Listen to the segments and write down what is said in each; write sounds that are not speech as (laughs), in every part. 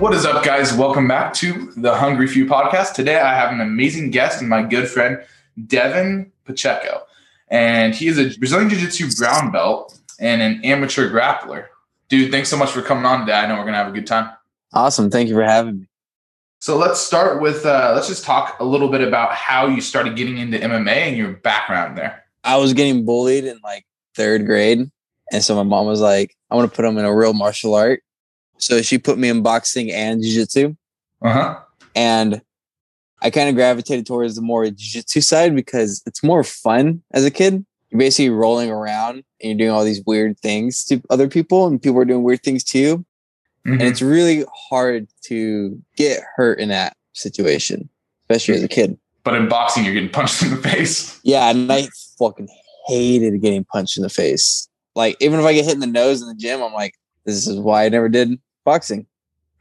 What is up, guys? Welcome back to the Hungry Few podcast. Today, I have an amazing guest and my good friend, Devin Pacheco. And he is a Brazilian Jiu Jitsu brown belt and an amateur grappler. Dude, thanks so much for coming on today. I know we're going to have a good time. Awesome. Thank you for having me. So let's start with, uh, let's just talk a little bit about how you started getting into MMA and your background there. I was getting bullied in like third grade. And so my mom was like, I want to put him in a real martial art. So she put me in boxing and jiu-jitsu. Uh-huh. And I kind of gravitated towards the more jiu-jitsu side because it's more fun as a kid. You're basically rolling around and you're doing all these weird things to other people and people are doing weird things to you. Mhm. And it's really hard to get hurt in that situation, especially as a kid. but in boxing, you're getting punched in the face. Yeah, and I fucking hated getting punched in the face. Like even if I get hit in the nose in the gym, I'm like, this is why I never did boxing.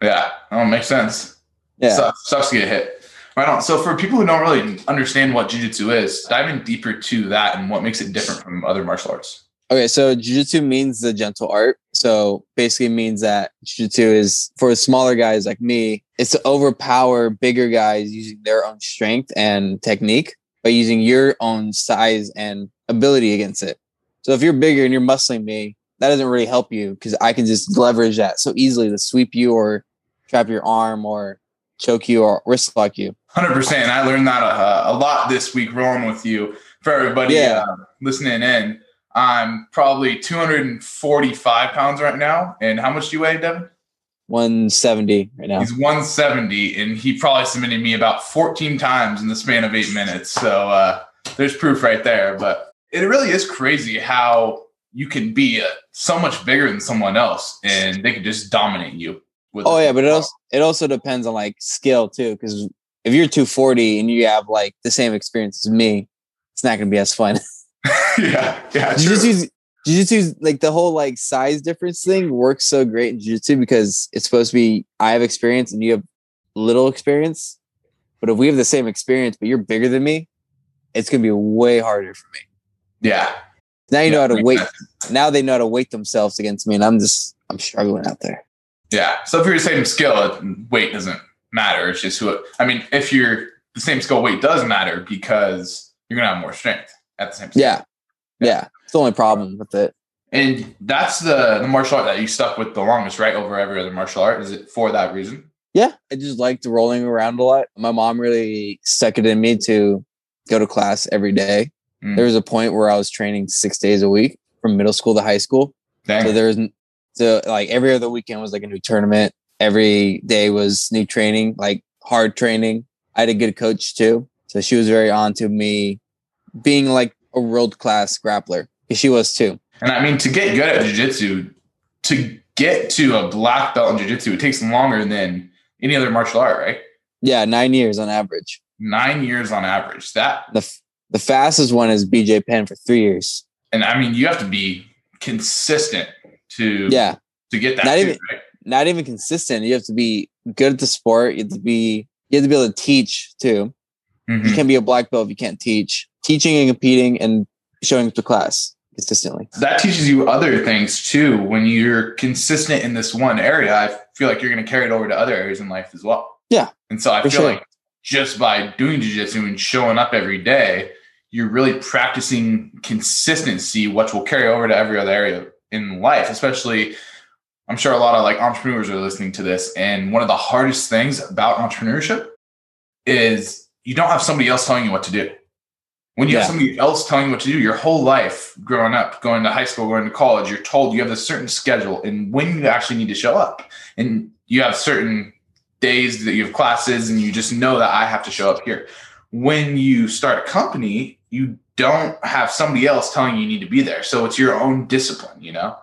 Yeah. Oh, makes sense. Yeah. Sucks, sucks to get hit. Right on. So for people who don't really understand what jiu-jitsu is, dive in deeper to that and what makes it different from other martial arts. Okay, so jiu-jitsu means the gentle art. So basically means that jiu-jitsu is for smaller guys like me, it's to overpower bigger guys using their own strength and technique by using your own size and ability against it. So if you're bigger and you're muscling me, that doesn't really help you because I can just leverage that so easily to sweep you or trap your arm or choke you or wrist lock you. 100%. I learned that uh, a lot this week rolling with you. For everybody Yeah. uh, listening in, I'm probably 245 pounds right now. And how much do you weigh, Devin? 170 right now. He's 170, and he probably submitted me about 14 times in the span of eight minutes. So uh, there's proof right there. But it really is crazy how you can be uh, so much bigger than someone else, and they can just dominate you. With Oh yeah, but it also it also depends on like skill too. Because if you're 240 and you have like the same experience as me, it's not gonna be as fun. (laughs) (laughs) yeah, yeah, true. Jiu-Jitsu's, jiu-jitsu's like the whole like size difference thing works so great in jiu-jitsu because it's supposed to be I have experience and you have little experience. But if we have the same experience, but you're bigger than me, it's gonna be way harder for me. Yeah, Now you know Yeah, how to weight. sense. Now they know how to weight themselves against me, and I'm just I'm struggling out there. Yeah. So if you're the same skill, weight doesn't matter. It's just who. It, I mean, if you're the same skill, weight does matter because you're gonna have more strength at the same. time. Yeah, yeah. It's the only problem with it. And that's the the martial art that you stuck with the longest, right? Over every other martial art. Is it for that reason? Yeah, I just liked rolling around a lot. My mom really stuck it in me to go to class every day. Mm. There was a point where I was training six days a week from middle school to high school. Dang. So there was so like every other weekend was like a new tournament. Every day was new training, like hard training. I had a good coach too. So she was very on to me being like a world class grappler. She was too. And I mean, to get good at jujitsu, to get to a black belt in jujitsu, it takes longer than any other martial art, right? Yeah, nine years on average. Nine years on average. That, The f- the fastest one is BJ Penn for three years. and I mean, you have to be consistent to Yeah. to get that. Not too, even- right? not even consistent. You have to be good at the sport. You have to be you have to be able to teach too. You Mhm. can't be a black belt if you can't teach. Teaching and competing and showing up to class consistently. That teaches you other things too. When you're consistent in this one area, I feel like you're going to carry it over to other areas in life as well. Yeah, And so I feel sure. like just by doing jujitsu and showing up every day, you're really practicing consistency, which will carry over to every other area in life, especially. I'm sure a lot of like entrepreneurs are listening to this. And one of the hardest things about entrepreneurship is you don't have somebody else telling you what to do. When you have somebody else telling you what to do, your whole life growing up, going to high school, going to college, you're told you have a certain schedule and when you actually need to show up. And you have certain days that you have classes and you just know that I have to show up here. When you start a company, you don't have somebody else telling you you need to be there. So it's your own discipline, you know?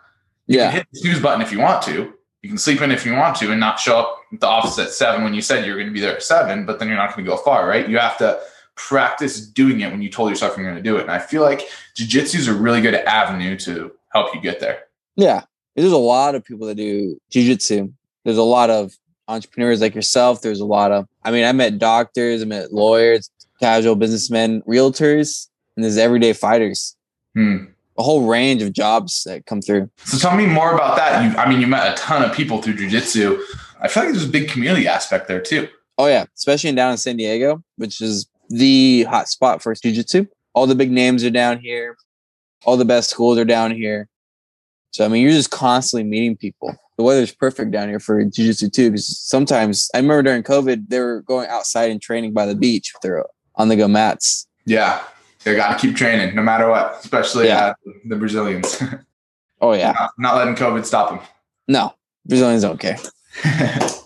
You Yeah. can hit the snooze button if you want to. You can sleep in if you want to and not show up at the office at seven when you said you're going to be there at seven, but then you're not going to go far, right? You have to practice doing it when you told yourself you're going to do it. And I feel like jujitsu is a really good avenue to help you get there. Yeah. There's a lot of people that do jujitsu. There's a lot of entrepreneurs like yourself. There's a lot of, I mean, I met doctors, I met lawyers, casual businessmen, realtors, and there's everyday fighters. Hmm. A whole range of jobs that come through. So tell me more about that. You, I mean, you met a ton of people through jujitsu. I feel like there's a big community aspect there too. Oh yeah, especially down in San Diego, which is the hot spot for jiu-jitsu. All the big names are down here. All the best schools are down here. So I mean, you're just constantly meeting people. The weather's perfect down here for jiu-jitsu too. Because sometimes I remember during COVID, they were going outside and training by the beach with their on-the-go mats. Yeah, they got to keep training no matter what, especially Yeah. uh, the Brazilians. (laughs) Oh yeah, not, not letting COVID stop them. no, Brazilians don't care. (laughs)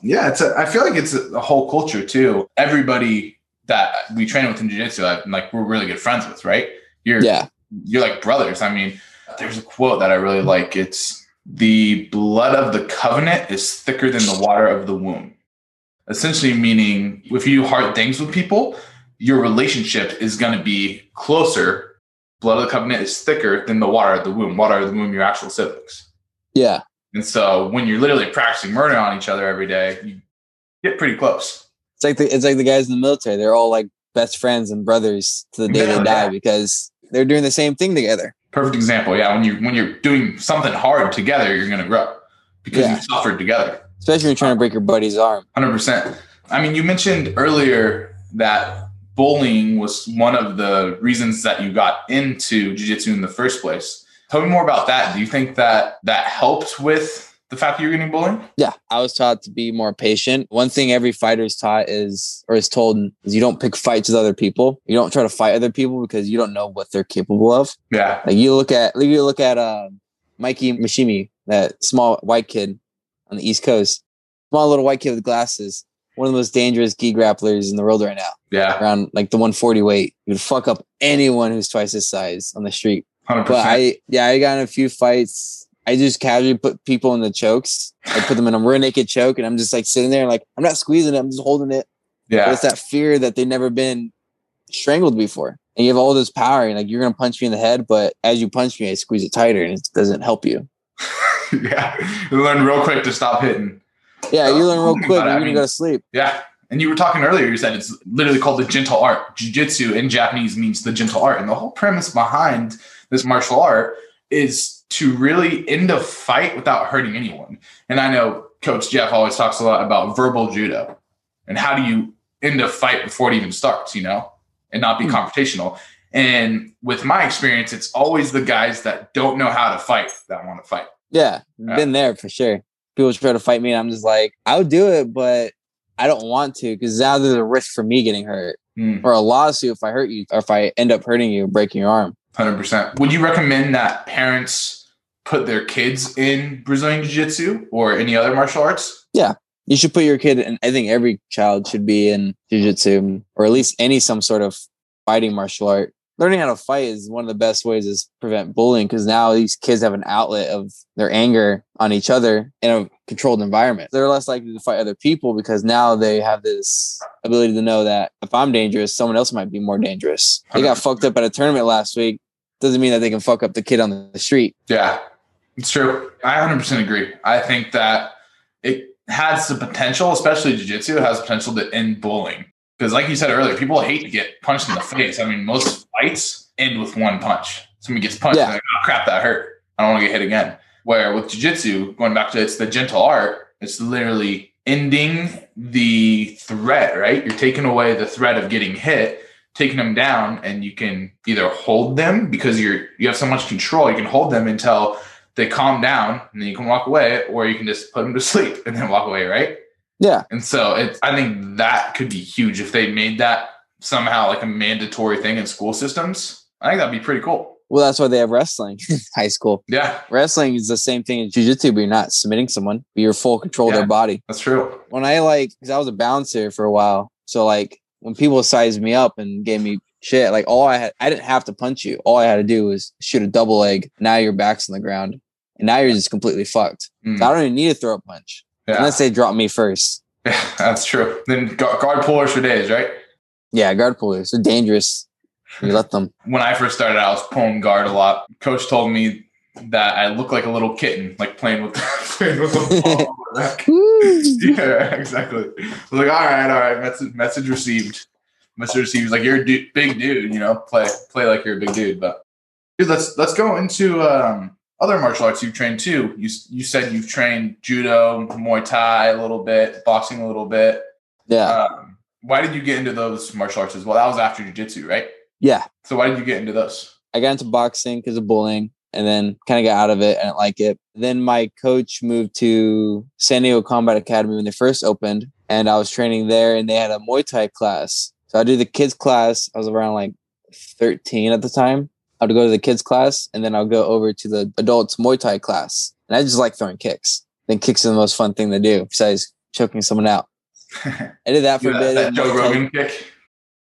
yeah, it's. A, I feel like it's a, a whole culture too. Everybody that we train with in jiu-jitsu, like we're really good friends with, right? You're Yeah, you're like brothers. I mean, there's a quote that I really like. It's the blood of the covenant is thicker than the water of the womb. Essentially, meaning if you do hard things with people, your relationship is going to be closer. Blood of the covenant is thicker than the water of the womb. Water of the womb, your actual siblings. yeah, And so when you're literally practicing murder on each other every day, you get pretty close. it's like the it's like the guys in the military. They're all like best friends and brothers to the day Yeah, they die yeah. because they're doing the same thing together. Perfect example. Yeah, when you when you're doing something hard together, you're gonna grow because Yeah. you suffered together. Especially when you're trying to break your buddy's arm. Hundred percent. I mean, you mentioned earlier that bullying was one of the reasons that you got into jiu-jitsu in the first place. Tell me more about that. Do you think that that helped with the fact that you're getting bullied? Yeah, I was taught to be more patient. One thing every fighter is taught is, or is told, is you don't pick fights with other people. You don't try to fight other people because you don't know what they're capable of. Yeah. Like you look at, you look at uh, Mikey Musumeci, that small white kid on the East Coast, small little white kid with glasses, one of the most dangerous gi grapplers in the world right now, Yeah. around like the 140 weight. You would fuck up anyone who's twice his size on the street. Hundred But. I, yeah, I got in a few fights. I just casually put people in the chokes. I put them in a rear naked choke, and I'm just like sitting there, like I'm not squeezing it. I'm just holding it. But Yeah. it's that fear that they've never been strangled before, and you have all this power, and like you're gonna punch me in the head, but as you punch me, I squeeze it tighter, and it doesn't help you. (laughs) yeah. You learn real quick to stop hitting. Yeah, you learn real (laughs) quick. You're I gonna go to sleep. Yeah. And you were talking earlier, you said it's literally called the gentle art. Jiu-jitsu in Japanese means the gentle art. And the whole premise behind this martial art is to really end a fight without hurting anyone. And I know Coach Jeff always talks a lot about verbal judo and how do you end a fight before it even starts, you know, and not be Hmm. confrontational. And with my experience, it's always the guys that don't know how to fight that want to fight. Yeah, Yeah. been there for sure. People try to fight me, and I'm just like, I'll do it, but I don't want to because now there's a risk for me getting hurt Hmm. or a lawsuit if I hurt you or if I end up hurting you, breaking your arm. Hundred percent. Would you recommend that parents put their kids in Brazilian Jiu Jitsu or any other martial arts? Yeah. You should put your kid in. I think every child should be in Jiu Jitsu or at least any some sort of fighting martial art. Learning how to fight is one of the best ways to prevent bullying because now these kids have an outlet of their anger on each other in a controlled environment. They're less likely to fight other people because now they have this ability to know that if I'm dangerous, someone else might be more dangerous. They got fucked up at a tournament last week. Doesn't mean that they can fuck up the kid on the street. Yeah, it's true. I 100% agree. I think that it has the potential, especially Jiu Jitsu, has potential to end bullying. Because, like you said earlier, people hate to get punched in the face. I mean, most fights end with one punch. Somebody gets punched, Yeah. and like, oh, crap, that hurt. I don't want to get hit again. Where with Jiu Jitsu, going back to it's the gentle art, it's literally ending the threat, right? You're taking away the threat of getting hit, taking them down, and you can either hold them because you're you have so much control, you can hold them until they calm down and then you can walk away, or you can just put them to (laughs) sleep and then walk away, right? Yeah. And so it's I think that could be huge if they made that somehow like a mandatory thing in school systems. I think that'd be pretty cool. Well, that's why they have wrestling (laughs) in high school. Yeah, Wrestling is the same thing as jujitsu, but you're not submitting someone, but you're full control of their body. that's true. When I like, because I was a bouncer for a while, so like when people sized me up and gave me shit, like all I had, I didn't have to punch you. All I had to do was shoot a double leg. Now your back's on the ground, and now you're just completely fucked. Mm. So I don't even need to throw a punch Yeah. unless they drop me first. Yeah, (laughs) that's true. Then gu- guard pullers for days, right? Yeah, guard pullers are dangerous. You let them. When I first started, I was pulling guard a lot. Coach told me that I look like a little kitten, like playing with (laughs) playing with the ball. the (laughs) yeah, exactly. I was like, all right, all right, message message received. Message received. He's like, you're a du- big dude, you know, play play like you're a big dude. But dude, let's let's go into um, other martial arts you've trained too. You you said you've trained judo, Muay Thai a little bit, boxing a little bit. Yeah. Um, why did you get into those martial arts as well? That was after jiu-jitsu, right? yeah. So why did you get into those? I got into boxing because of bullying and then kind of got out of it. I didn't like it. Then my coach moved to San Diego Combat Academy when they first opened, and I was training there, and they had a Muay Thai class. So I do the kids class. I was around like 13 at the time. I would go to the kids class, and then I'll go over to the adults Muay Thai class. And I just like throwing kicks. I think kicks are the most fun thing to do besides choking someone out. (laughs) I did that for a bit. that Joe Rogan kick.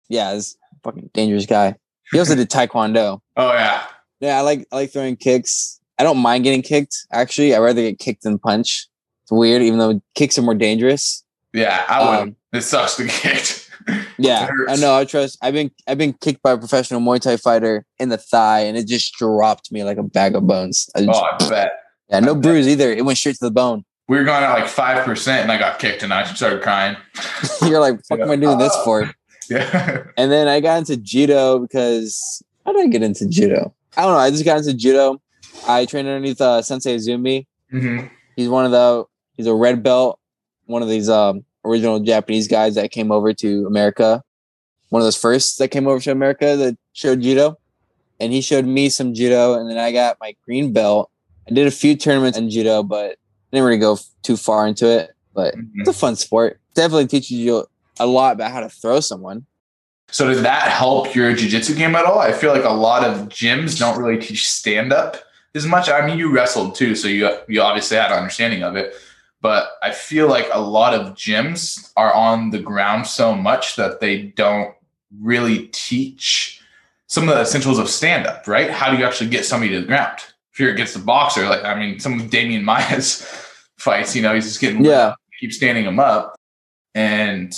Yeah, this fucking dangerous guy. He also did Taekwondo. Oh yeah. Yeah, I like I like throwing kicks. I don't mind getting kicked. Actually, I'd rather get kicked than punch. It's weird, even though kicks are more dangerous. Yeah, I would. Um, it sucks to get kicked. Yeah, I know. I trust. I've been I've been kicked by a professional Muay Thai fighter in the thigh, and it just dropped me like a bag of bones. I just- Oh, I bet. yeah, no bruise either. It went straight to the bone. We were going at like five percent, and I got kicked, and I started crying. (laughs) You're like, "Fuck, am I doing this for?" (laughs) Yeah. And then I got into judo because how did I get into judo? I don't know. I just got into judo. I trained underneath uh, Sensei Azumi. hmm He's one of the he's a red belt, one of these um original Japanese guys that came over to America. One of those first that came over to America that showed judo. And he showed me some judo and then I got my green belt. I did a few tournaments in judo, but I didn't really go too far into it. But mm-hmm. it's a fun sport. Definitely teaches you a lot about how to throw someone. So did that help your jiu-jitsu game at all? I feel like a lot of gyms don't really teach stand-up as much. I mean, you wrestled too, so you you obviously had an understanding of it. But I feel like a lot of gyms are on the ground so much that they don't really teach some of the essentials of stand-up, right? How do you actually get somebody to the ground? If you're against a boxer, like I mean, some of Damian Maia's (laughs) fights, you know, he's just getting Yeah. up, keep standing him up. And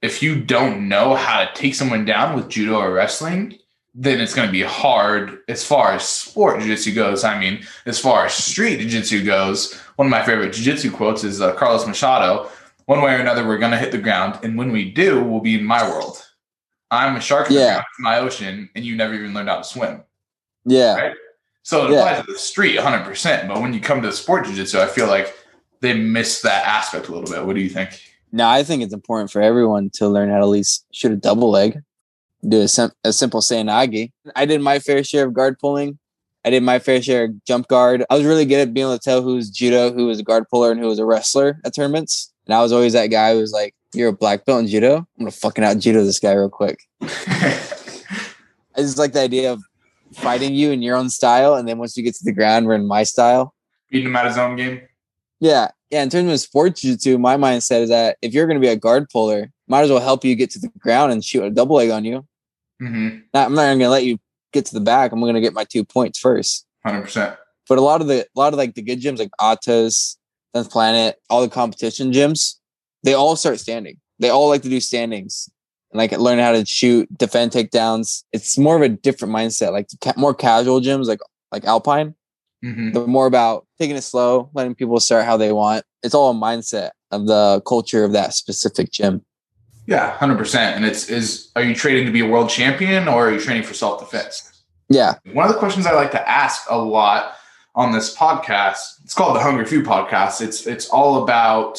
if you don't know how to take someone down with judo or wrestling, then it's going to be hard as far as sport jiu-jitsu goes. I mean, as far as street jiu-jitsu goes, one of my favorite jiu-jitsu quotes is uh, Carlos Machado. One way or another, we're going to hit the ground, and when we do, we'll be in my world. I'm a shark in Yeah. my ocean, and you never even learned how to swim. Yeah. Right. So it Yeah. applies to the street 100%. But when you come to the sport jiu-jitsu, I feel like they miss that aspect a little bit. What do you think? No, I think it's important for everyone to learn how to at least shoot a double leg, do a, sim- a simple seoi nage. I did my fair share of guard pulling. I did my fair share of jump guard. I was really good at being able to tell who's judo, who was a guard puller, and who was a wrestler at tournaments. And I was always that guy who was like, "You're a black belt in judo. I'm gonna fucking out judo this guy real quick." (laughs) I just like the idea of fighting you in your own style, and then once you get to the ground, we're in my style. Beating him at his own game. Yeah. Yeah. In terms of sports jiu-jitsu, my mindset is that if you're going to be a guard puller, might as well help you get to the ground and shoot a double leg on you. Mm-hmm. Not, I'm not going to let you get to the back. I'm going to get my two points first. 100%. But a lot of the, a lot of like the good gyms like Atos, 10th Planet, all the competition gyms, they all start standing. They all like to do standings and like learn how to shoot, defend takedowns. It's more of a different mindset. Like more casual gyms like, like Alpine, Mm-hmm. the more about taking it slow, letting people start how they want. It's all a mindset of the culture of that specific gym. Yeah, hundred percent. And it's is are you training to be a world champion or are you training for self defense? Yeah. One of the questions I like to ask a lot on this podcast, it's called the Hungry Few Podcast. It's it's all about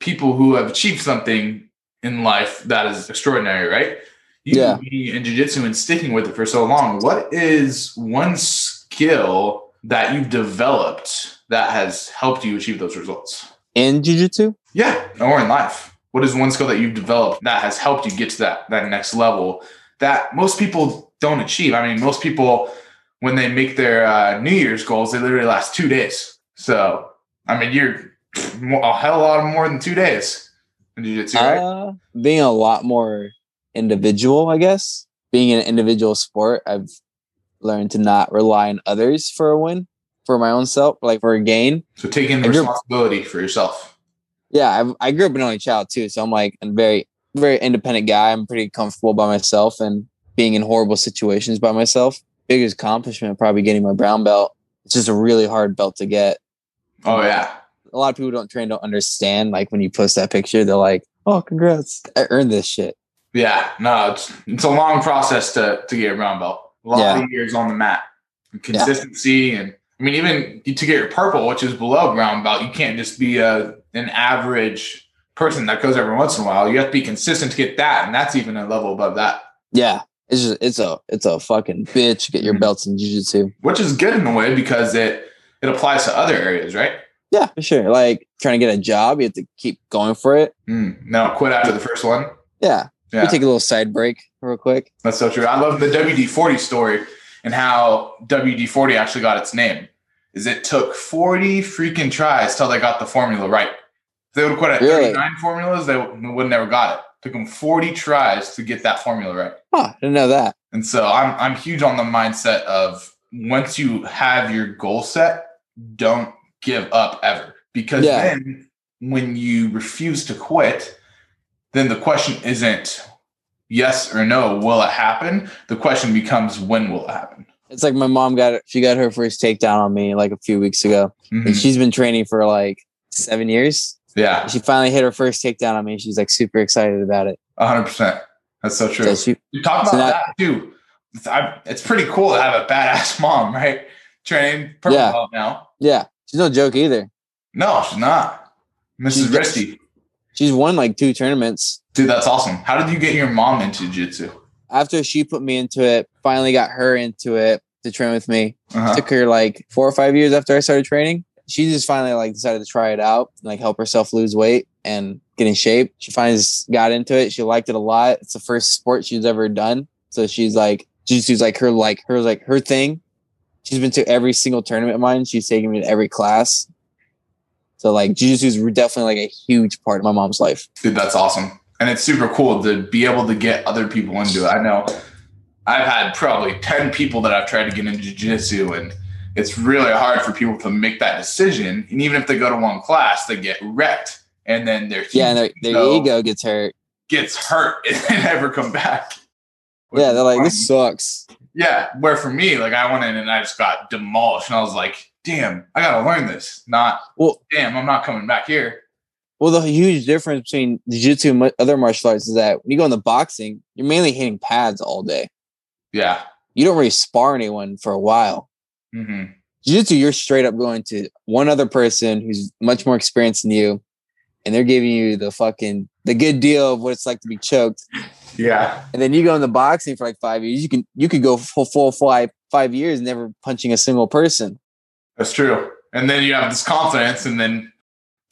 people who have achieved something in life that is extraordinary, right? You Yeah. be in jiu-jitsu and sticking with it for so long. What is one skill that you've developed that has helped you achieve those results? In jujitsu? Yeah, or in life. What is one skill that you've developed that has helped you get to that that next level that most people don't achieve? I mean, most people when they make their uh, New Year's goals, they literally last two days. So, I mean, you're a hell of a lot more than two days in jiu-jitsu, right? Uh, being a lot more individual, I guess. Being an individual sport, I've learned to not rely on others for a win, for my own self, like for a gain. so, taking responsibility for yourself. Yeah, I, I grew up an only child too, so I'm like a very, very independent guy. I'm pretty comfortable by myself and being in horrible situations by myself. Biggest accomplishment probably getting my brown belt. It's just a really hard belt to get. Oh yeah, A lot of people don't train, don't understand. Like when you post that picture, they're like, "Oh, congrats! I earned this shit." yeah. No, it's it's a long process to to get a brown belt. A lot Yeah. of years on the mat, consistency, and I mean, even to get your purple, which is below brown belt, you can't just be a an average person that goes every once in a while. You have to be consistent to get that, and that's even a level above that. Yeah. It's just it's a it's a fucking bitch get your Mhm. belts in jiu-jitsu. Which is good in a way because it it applies to other areas, right? Yeah, for sure. Like trying to get a job, you have to keep going for it. Mm. No, quit after the first one. Yeah. Yeah. We take a little side break real quick. That's so true. I love the WD 40 story and how WD 40 actually got its name. Is it took 40 freaking tries till they got the formula right. If they would have quit at Really? 39 formulas, they would never got it. Took them 40 tries to get that formula right. Huh, I didn't know that. And so I'm I'm huge on the mindset of once you have your goal set, don't give up ever. Because Yeah. then when you refuse to quit, then the question isn't yes or no, will it happen? The question becomes when will it happen? It's like my mom got she got her first takedown on me like a few weeks ago. Mhm. And she's been training for like seven years. Yeah, She finally hit her first takedown on me. She's like super excited about it. hundred percent. That's so true. So she, You talk about So now- that too. It's, I, it's pretty cool to have a badass (laughs) mom, right? Training purple Yeah. belt now. yeah, she's no joke either. No, she's not. Mrs. She's- Risty. She's won like two tournaments. Dude, that's awesome. How did you get your mom into jiu-jitsu? After she put me into it, finally got her into it to train with me. Uh-huh. Took her like four or five years after I started training. She just finally like decided to try it out and like help herself lose weight and get in shape. She finally got into it. She liked it a lot. It's the first sport she's ever done. So she's like, jiu-jitsu's like her like her like her thing. She's been to every single tournament of mine. She's taken me to every class. So like jiu-jitsu is definitely like a huge part of my mom's life. Dude, that's awesome. And it's super cool to be able to get other people into it. I know I've had probably 10 people that I've tried to get into jiu-jitsu and it's really hard for people to make that decision. And even if they go to one class, they get wrecked. And then their Yeah, and their, their ego gets hurt. gets hurt (laughs) and they never come back. Which Yeah, they're like, this sucks. Yeah, where for me, like I went in and I just got demolished, and I was like, "Damn, I gotta learn this." Not, Well, damn, I'm not coming back here. Well, the huge difference between jiu-jitsu and other martial arts is that when you go into boxing, you're mainly hitting pads all day. Yeah. You don't really spar anyone for a while. hmm Jiu-jitsu, you're straight up going to one other person who's much more experienced than you, and they're giving you the fucking the good deal of what it's like to be choked. Yeah. And then you go into boxing for like five years. You can you could go full full five five years never punching a single person. That's true. And then you have this confidence, and then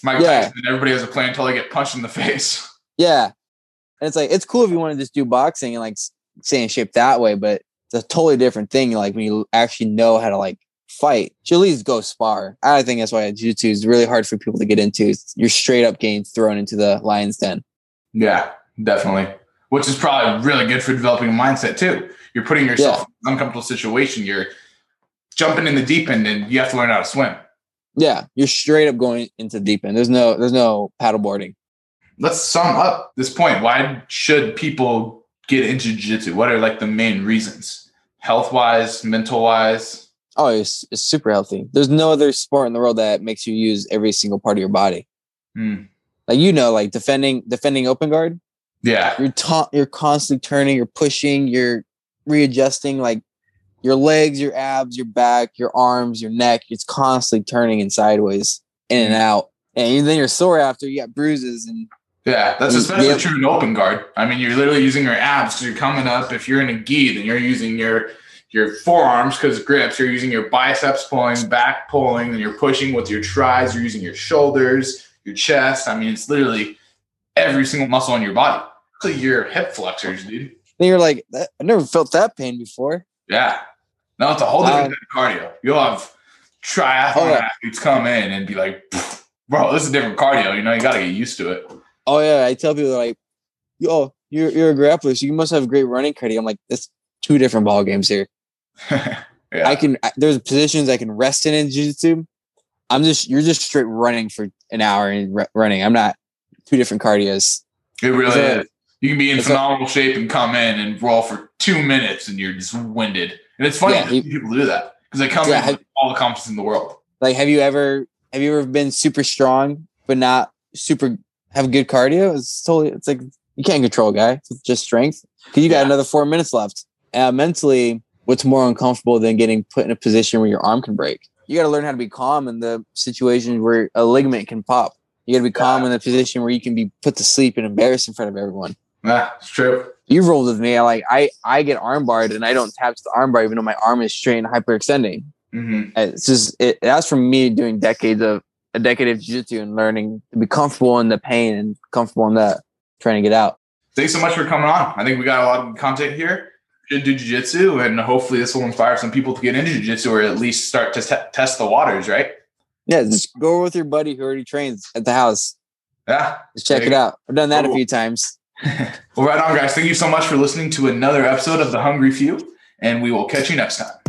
Mike Yeah. Tyson, everybody has a plan until they get punched in the (laughs) face. Yeah, and it's like it's cool if you want to just do boxing and like stay in shape that way, but it's a totally different thing. Like when you actually know how to like fight, you at least go spar. I think that's why jiu-jitsu is really hard for people to get into. You're straight up getting thrown into the lion's den. Yeah, definitely. Which is probably really good for developing a mindset too. You're putting yourself in an uncomfortable situation. You're jumping in the deep end, and you have to learn how to swim. Yeah, you're straight up going into deep end. There's no there's no paddleboarding. Let's sum up this point. Why should people get into jiu-jitsu? What are like the main reasons? Health wise, mental wise. Oh, it's, it's super healthy. There's no other sport in the world that makes you use every single part of your body. Hmm. Like you know, like defending defending open guard. Yeah. you're ta- you're constantly turning, you're pushing, you're readjusting like your legs, your abs, your back, your arms, your neck. It's constantly turning and sideways, in and out. And then you're sore after you got bruises and Yeah, that's Mm, especially yep. true in open guard. I mean, you're literally using your abs because you're coming up. If you're in a gi, then you're using your your forearms because grips. You're using your biceps pulling, back pulling, and you're pushing with your tries. You're using your shoulders, your chest. I mean, it's literally every single muscle in your body. Your hip flexors, dude. then you're like, I never felt that pain before. Yeah. No, it's a whole different Um, of cardio. You'll have triathlon Oh, yeah. athletes come in and be like, bro, this is different cardio. You know, you got to get used to it. Oh yeah, I tell people like, yo, you're you're a grappler, so you must have great running cardio. I'm like, that's two different ball games here. (laughs) yeah. I can I, there's positions I can rest in in jiu-jitsu. I'm just you're just straight running for an hour and re- running. I'm not two different cardios. It really a- is. You can be in phenomenal shape and come in and roll for two minutes and you're just winded. And it's funny Yeah, he- people do that because they come Yeah, in have- all the confidence in the world. Like, have you ever have you ever been super strong but not super have good cardio? It's totally it's like you can't control a guy. It's just strength because you got Yeah. another four minutes left. Uh, mentally, what's more uncomfortable than getting put in a position where your arm can break? you got to learn how to be calm in the situations where a ligament can pop. You got to be calm in the position where you can be put to sleep and embarrassed in front of everyone. Yeah, it's true. You've rolled with me. I like I I get armbarred and I don't tap to the armbar even though my arm is straight and hyperextending. hmm It's just it that's from me doing decades of a decade of jiu-jitsu and learning to be comfortable in the pain and comfortable in that trying to get out. Thanks so much for coming on. I think we got a lot of content here. Should do jiu-jitsu and hopefully this will inspire some people to get into jiu-jitsu or at least start to te- test the waters, right? Yeah, just go with your buddy who already trains at the house. Yeah. Just check it you out. I've done that a few times. Well, right on, guys. Thank you so much for listening to another episode of The Hungry Few, and we will catch you next time.